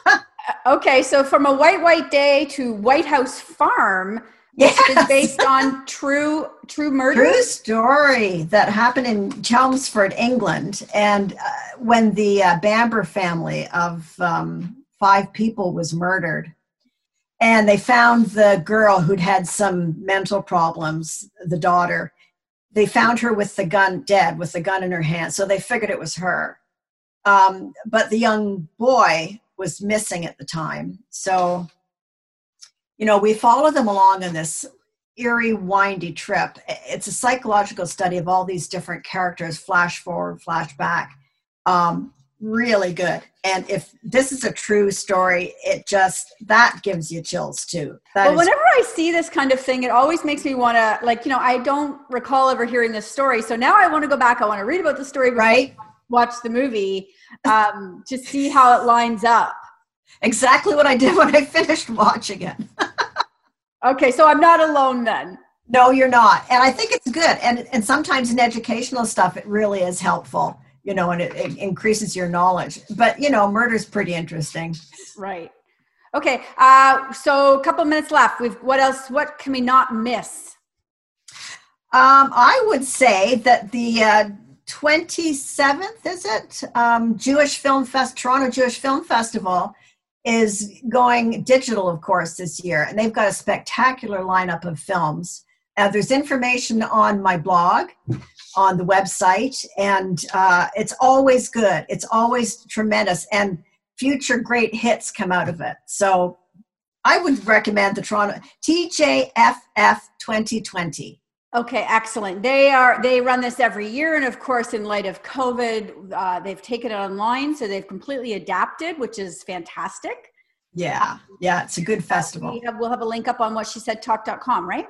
Okay so from a white white day to white house farm yes. is based on true true murder? True story that happened in chelmsford england. And uh, when the uh, bamber family of um, five people was murdered and they found the girl who'd had some mental problems the daughter. They found her with the gun dead with the gun in her hand. So they figured it was her. Um, but the young boy was missing at the time. So you know we follow them along on this eerie windy trip. It's a psychological study of all these different characters flash forward flash back. Um, really good. And if this is a true story it just that gives you chills too. That well whenever i see this kind of thing it always makes me want to like you know i don't recall ever hearing this story. So now i want to go back. I want to read about the story right. Watch the movie um, to see how it lines up. Exactly what i did when i finished watching it. Okay so i'm not alone then. No you're not. And i think it's good. And and sometimes in educational stuff it really is helpful you know, and it, it increases your knowledge. But you know, murder is pretty interesting. Right. Okay. Uh, so a couple minutes left. We've what else? What can we not miss? Um, I would say that the uh, 27th is it um, Jewish Film Fest Toronto Jewish Film Festival is going digital, of course, this year, and they've got a spectacular lineup of films. Uh, there's information on my blog on the website, and uh, it's always good. It's always tremendous, and future great hits come out of it. So I would recommend the Toronto TJFF 2020. Okay, excellent. They are they run this every year, and of course, in light of COVID, uh, they've taken it online, so they've completely adapted, which is fantastic. Yeah, yeah, it's a good festival. We have, we'll have a link up on what she said talk.com, right?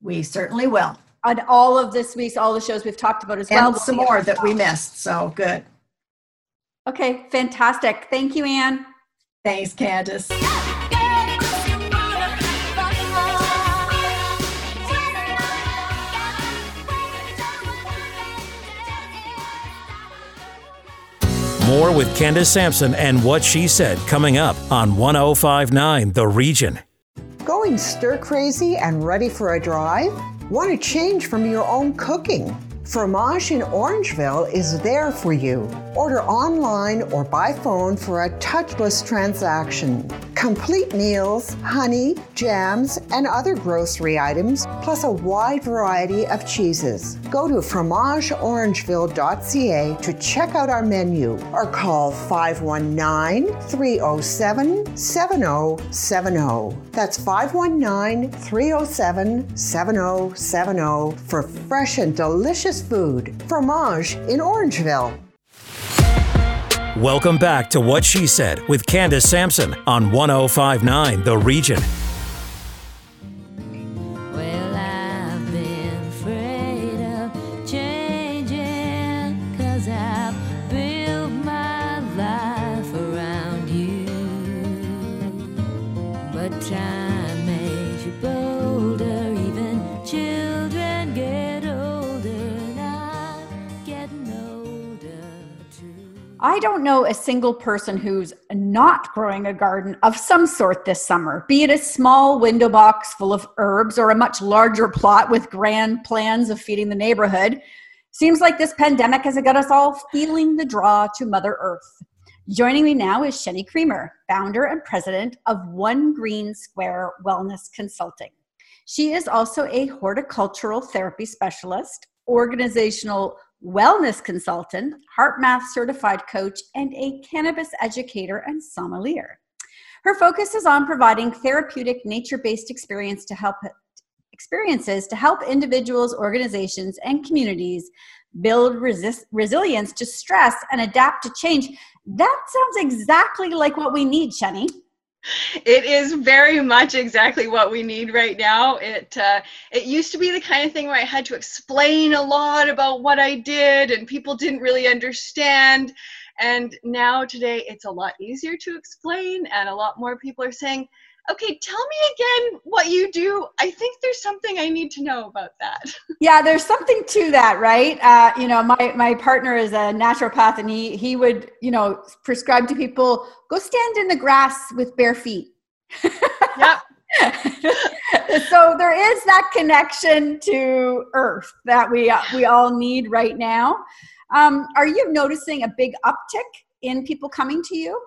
We certainly will. On all of this week's, all the shows we've talked about as and well. some more that we missed. So good. Okay, fantastic. Thank you, Anne. Thanks, Candace. More with Candace Sampson and what she said coming up on 1059 The Region. Going stir crazy and ready for a drive? Want to change from your own cooking? Fromage in Orangeville is there for you. Order online or by phone for a touchless transaction. Complete meals, honey, jams, and other grocery items, plus a wide variety of cheeses. Go to fromageorangeville.ca to check out our menu or call 519 307 7070. That's 519 307 7070 for fresh and delicious food. Fromage in Orangeville. Welcome back to What She Said with Candace Sampson on 1059 The Region. I don't know a single person who's not growing a garden of some sort this summer, be it a small window box full of herbs or a much larger plot with grand plans of feeding the neighborhood. Seems like this pandemic has got us all feeling the draw to Mother Earth. Joining me now is Cheney Creamer, founder and president of One Green Square Wellness Consulting. She is also a horticultural therapy specialist, organizational wellness consultant, HeartMath certified coach, and a cannabis educator and sommelier. Her focus is on providing therapeutic nature-based experience to help experiences to help individuals, organizations, and communities build resist, resilience to stress and adapt to change. That sounds exactly like what we need, Cheney. It is very much exactly what we need right now. It uh, it used to be the kind of thing where I had to explain a lot about what I did, and people didn't really understand. And now today, it's a lot easier to explain, and a lot more people are saying, "Okay, tell me again what you do. I think there's something I need to know about that." Yeah, there's something to that, right? Uh, you know, my my partner is a naturopath, and he he would you know prescribe to people go stand in the grass with bare feet. Yep. so there is that connection to earth that we uh, we all need right now. Um, are you noticing a big uptick in people coming to you?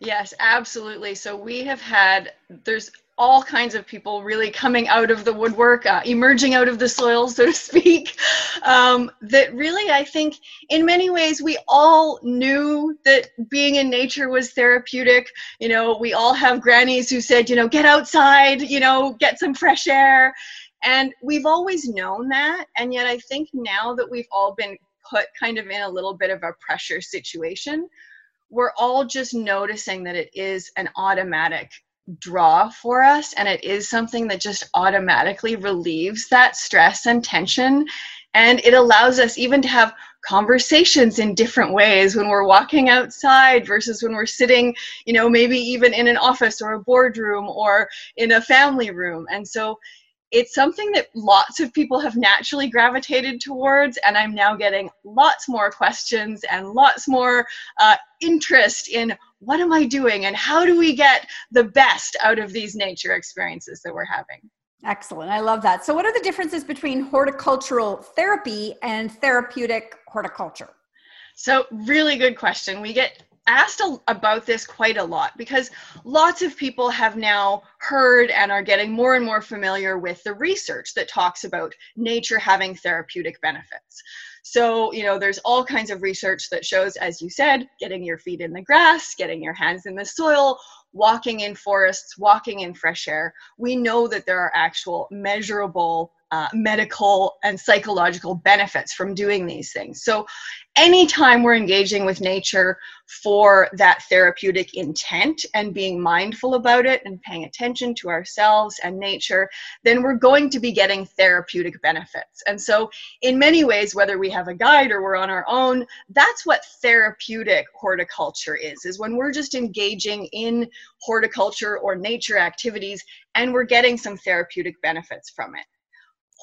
Yes, absolutely. So we have had there's all kinds of people really coming out of the woodwork, uh, emerging out of the soil, so to speak. Um, that really, I think, in many ways, we all knew that being in nature was therapeutic. You know, we all have grannies who said, you know, get outside, you know, get some fresh air. And we've always known that. And yet, I think now that we've all been put kind of in a little bit of a pressure situation, we're all just noticing that it is an automatic draw for us and it is something that just automatically relieves that stress and tension. And it allows us even to have conversations in different ways when we're walking outside versus when we're sitting you know maybe even in an office or a boardroom or in a family room. And so it's something that lots of people have naturally gravitated towards and i'm now getting lots more questions and lots more uh, interest in what am i doing and how do we get the best out of these nature experiences that we're having Excellent. I love that. So, what are the differences between horticultural therapy and therapeutic horticulture? So, really good question. We get asked a, about this quite a lot because lots of people have now heard and are getting more and more familiar with the research that talks about nature having therapeutic benefits. So, you know, there's all kinds of research that shows, as you said, getting your feet in the grass, getting your hands in the soil, walking in forests, walking in fresh air. We know that there are actual measurable uh, medical and psychological benefits from doing these things. So, anytime we're engaging with nature for that therapeutic intent and being mindful about it and paying attention to ourselves and nature, then we're going to be getting therapeutic benefits. And so, in many ways, whether we have a guide or we're on our own, that's what therapeutic horticulture is, is when we're just engaging in horticulture or nature activities and we're getting some therapeutic benefits from it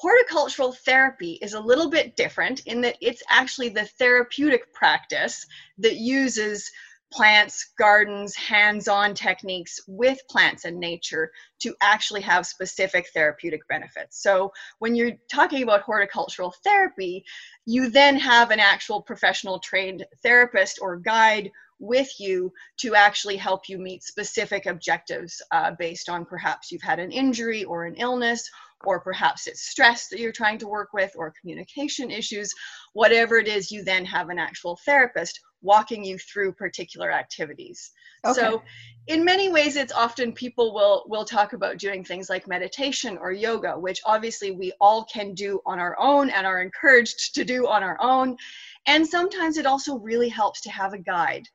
horticultural therapy is a little bit different in that it's actually the therapeutic practice that uses plants, gardens, hands on techniques with plants and nature to actually have specific therapeutic benefits. So, when you're talking about horticultural therapy, you then have an actual professional trained therapist or guide with you to actually help you meet specific objectives uh, based on perhaps you've had an injury or an illness or perhaps it's stress that you're trying to work with or communication issues whatever it is you then have an actual therapist walking you through particular activities okay. so in many ways it's often people will will talk about doing things like meditation or yoga which obviously we all can do on our own and are encouraged to do on our own and sometimes it also really helps to have a guide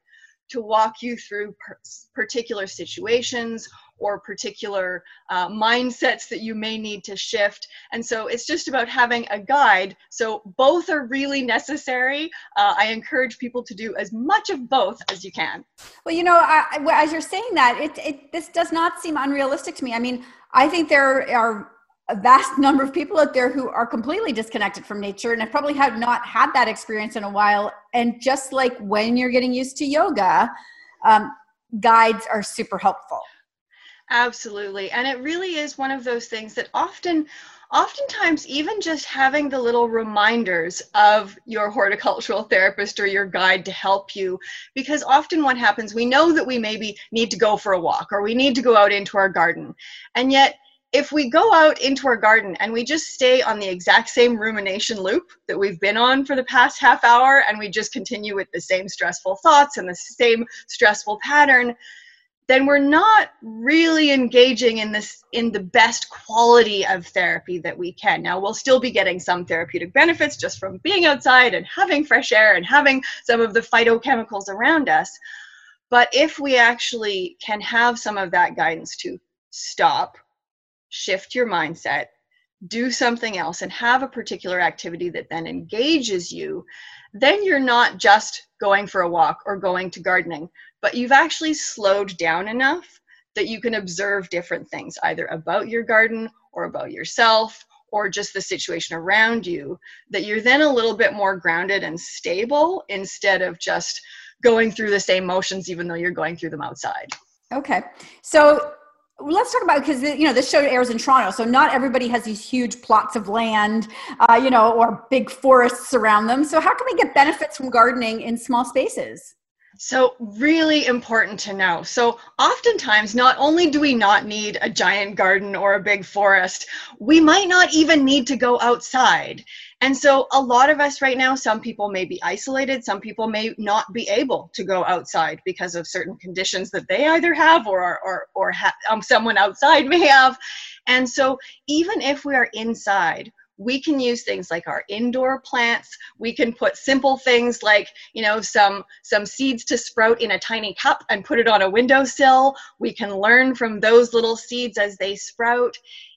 to walk you through per- particular situations or particular uh, mindsets that you may need to shift. And so it's just about having a guide. So both are really necessary. Uh, I encourage people to do as much of both as you can. Well, you know, I, as you're saying that, it, it this does not seem unrealistic to me. I mean, I think there are a vast number of people out there who are completely disconnected from nature and have probably have not had that experience in a while. And just like when you're getting used to yoga, um, guides are super helpful. Absolutely. And it really is one of those things that often oftentimes even just having the little reminders of your horticultural therapist or your guide to help you because often what happens we know that we maybe need to go for a walk or we need to go out into our garden and yet if we go out into our garden and we just stay on the exact same rumination loop that we've been on for the past half hour and we just continue with the same stressful thoughts and the same stressful pattern then we're not really engaging in this in the best quality of therapy that we can. Now we'll still be getting some therapeutic benefits just from being outside and having fresh air and having some of the phytochemicals around us. But if we actually can have some of that guidance to stop shift your mindset do something else and have a particular activity that then engages you then you're not just going for a walk or going to gardening but you've actually slowed down enough that you can observe different things, either about your garden or about yourself or just the situation around you, that you're then a little bit more grounded and stable instead of just going through the same motions even though you're going through them outside. Okay. So let's talk about because you know this show airs in toronto so not everybody has these huge plots of land uh, you know or big forests around them so how can we get benefits from gardening in small spaces so, really important to know. So, oftentimes, not only do we not need a giant garden or a big forest, we might not even need to go outside. And so, a lot of us right now, some people may be isolated, some people may not be able to go outside because of certain conditions that they either have or, or, or ha- um, someone outside may have. And so, even if we are inside, we can use things like our indoor plants. We can put simple things like you know some some seeds to sprout in a tiny cup and put it on a windowsill. We can learn from those little seeds as they sprout.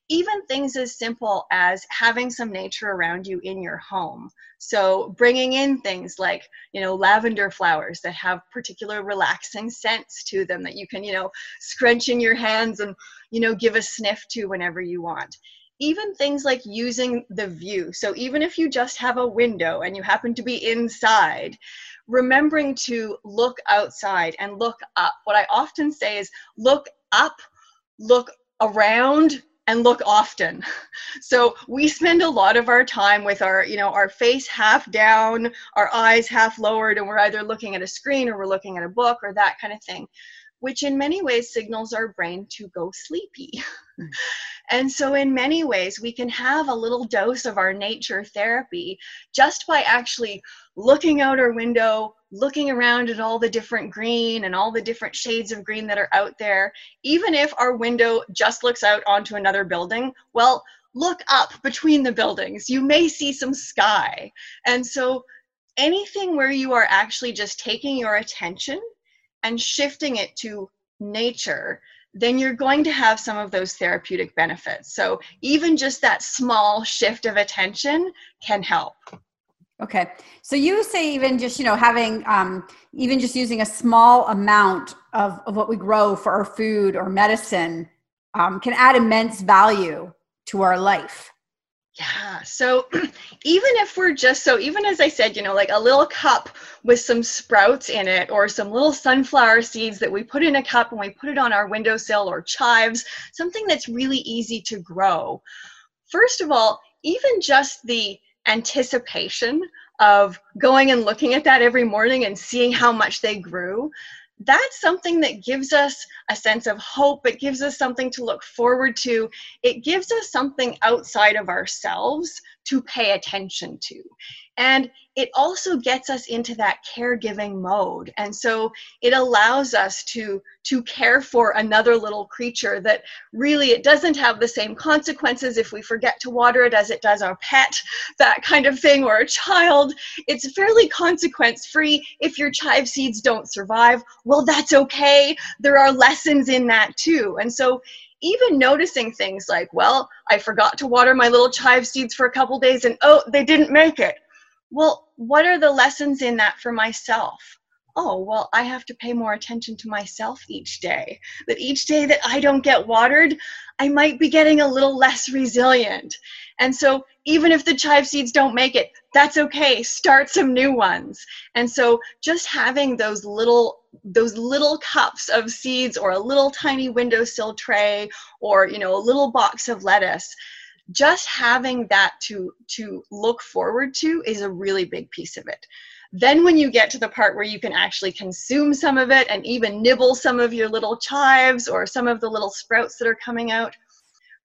Even things as simple as having some nature around you in your home. So bringing in things like you know lavender flowers that have particular relaxing scents to them that you can you know scrunch in your hands and you know give a sniff to whenever you want even things like using the view. So even if you just have a window and you happen to be inside, remembering to look outside and look up. What I often say is look up, look around, and look often. So we spend a lot of our time with our, you know, our face half down, our eyes half lowered, and we're either looking at a screen or we're looking at a book or that kind of thing which in many ways signals our brain to go sleepy. Mm. and so, in many ways, we can have a little dose of our nature therapy just by actually looking out our window, looking around at all the different green and all the different shades of green that are out there. Even if our window just looks out onto another building, well, look up between the buildings. You may see some sky. And so anything where you are actually just taking your attention and shifting it to nature, then you're going to have some of those therapeutic benefits. So even just that small shift of attention can help. Okay. So you say even just, you know, having um, even just using a small amount of, of what we grow for our food or medicine um, can add immense value to our life. Yeah. So even if we're just so, even as I said, you know, like a little cup with some sprouts in it or some little sunflower seeds that we put in a cup and we put it on our windowsill or chives, something that's really easy to grow. First of all, even just the anticipation of going and looking at that every morning and seeing how much they grew that's something that gives us a sense of hope. It gives us something to look forward to. It gives us something outside of ourselves to pay attention to. And it also gets us into that caregiving mode. And so it allows us to, to care for another little creature that really it doesn't have the same consequences if we forget to water it as it does our pet, that kind of thing, or a child. It's fairly consequence free. If your chive seeds don't survive, well, that's okay. There are lessons in that too. And so even noticing things like, well, I forgot to water my little chive seeds for a couple days and oh, they didn't make it well, what are the lessons in that for myself? Oh, well, I have to pay more attention to myself each day. That each day that I don't get watered, I might be getting a little less resilient. And so, even if the chive seeds don't make it, that's okay. Start some new ones. And so, just having those little those little cups of seeds or a little tiny windowsill tray or you know a little box of lettuce just having that to to look forward to is a really big piece of it. Then when you get to the part where you can actually consume some of it and even nibble some of your little chives or some of the little sprouts that are coming out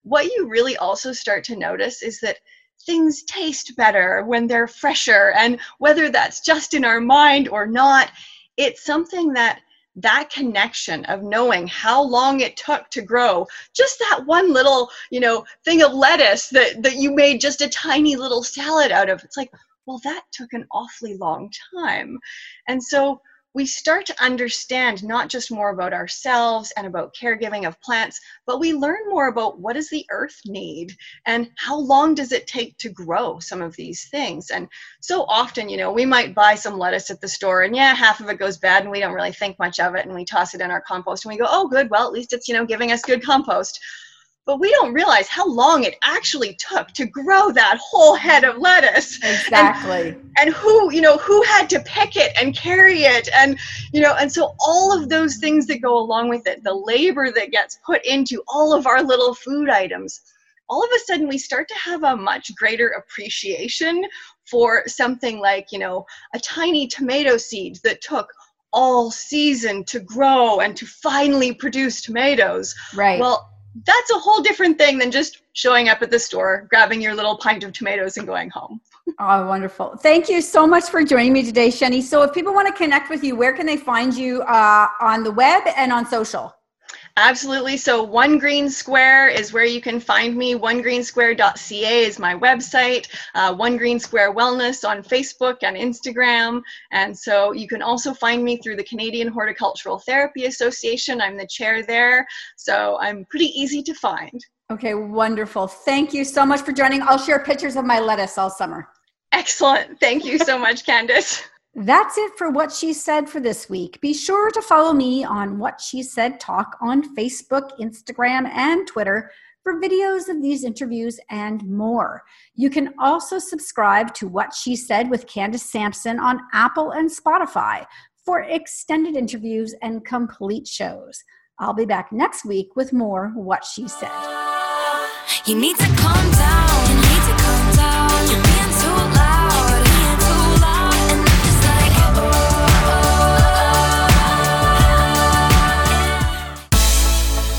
what you really also start to notice is that things taste better when they're fresher. And whether that's just in our mind or not it's something that that connection of knowing how long it took to grow just that one little you know thing of lettuce that that you made just a tiny little salad out of it's like well that took an awfully long time. And so we start to understand not just more about ourselves and about caregiving of plants, but we learn more about what does the earth need and how long does it take to grow some of these things. And so often, you know, we might buy some lettuce at the store and yeah, half of it goes bad and we don't really think much of it and we toss it in our compost and we go, oh, good, well, at least it's, you know, giving us good compost but we don't realize how long it actually took to grow that whole head of lettuce. Exactly. and, and, who you know who had to pick it and carry it and you know and so all of those things that go along with it the labor that gets put into all of our little food items all of a sudden we start to have a much greater appreciation for something like you know a tiny tomato seed that took all season to grow and to finally produce tomatoes. Right. Well that's a whole different thing than just showing up at the store, grabbing your little pint of tomatoes, and going home. oh, wonderful. Thank you so much for joining me today, Cheney. So, if people want to connect with you, where can they find you uh, on the web and on social? Absolutely. So One Green Square is where you can find me. OneGreenSquare.ca is my website. Uh, One Green Square Wellness on Facebook and Instagram. And so you can also find me through the Canadian Horticultural Therapy Association. I'm the chair there. So I'm pretty easy to find. Okay, wonderful. Thank you so much for joining. I'll share pictures of my lettuce all summer. Excellent. Thank you so much, Candace. That's it for What She Said for this week. Be sure to follow me on What She Said Talk on Facebook, Instagram, and Twitter for videos of these interviews and more. You can also subscribe to What She Said with Candace Sampson on Apple and Spotify for extended interviews and complete shows. I'll be back next week with more What She Said. You need to calm down.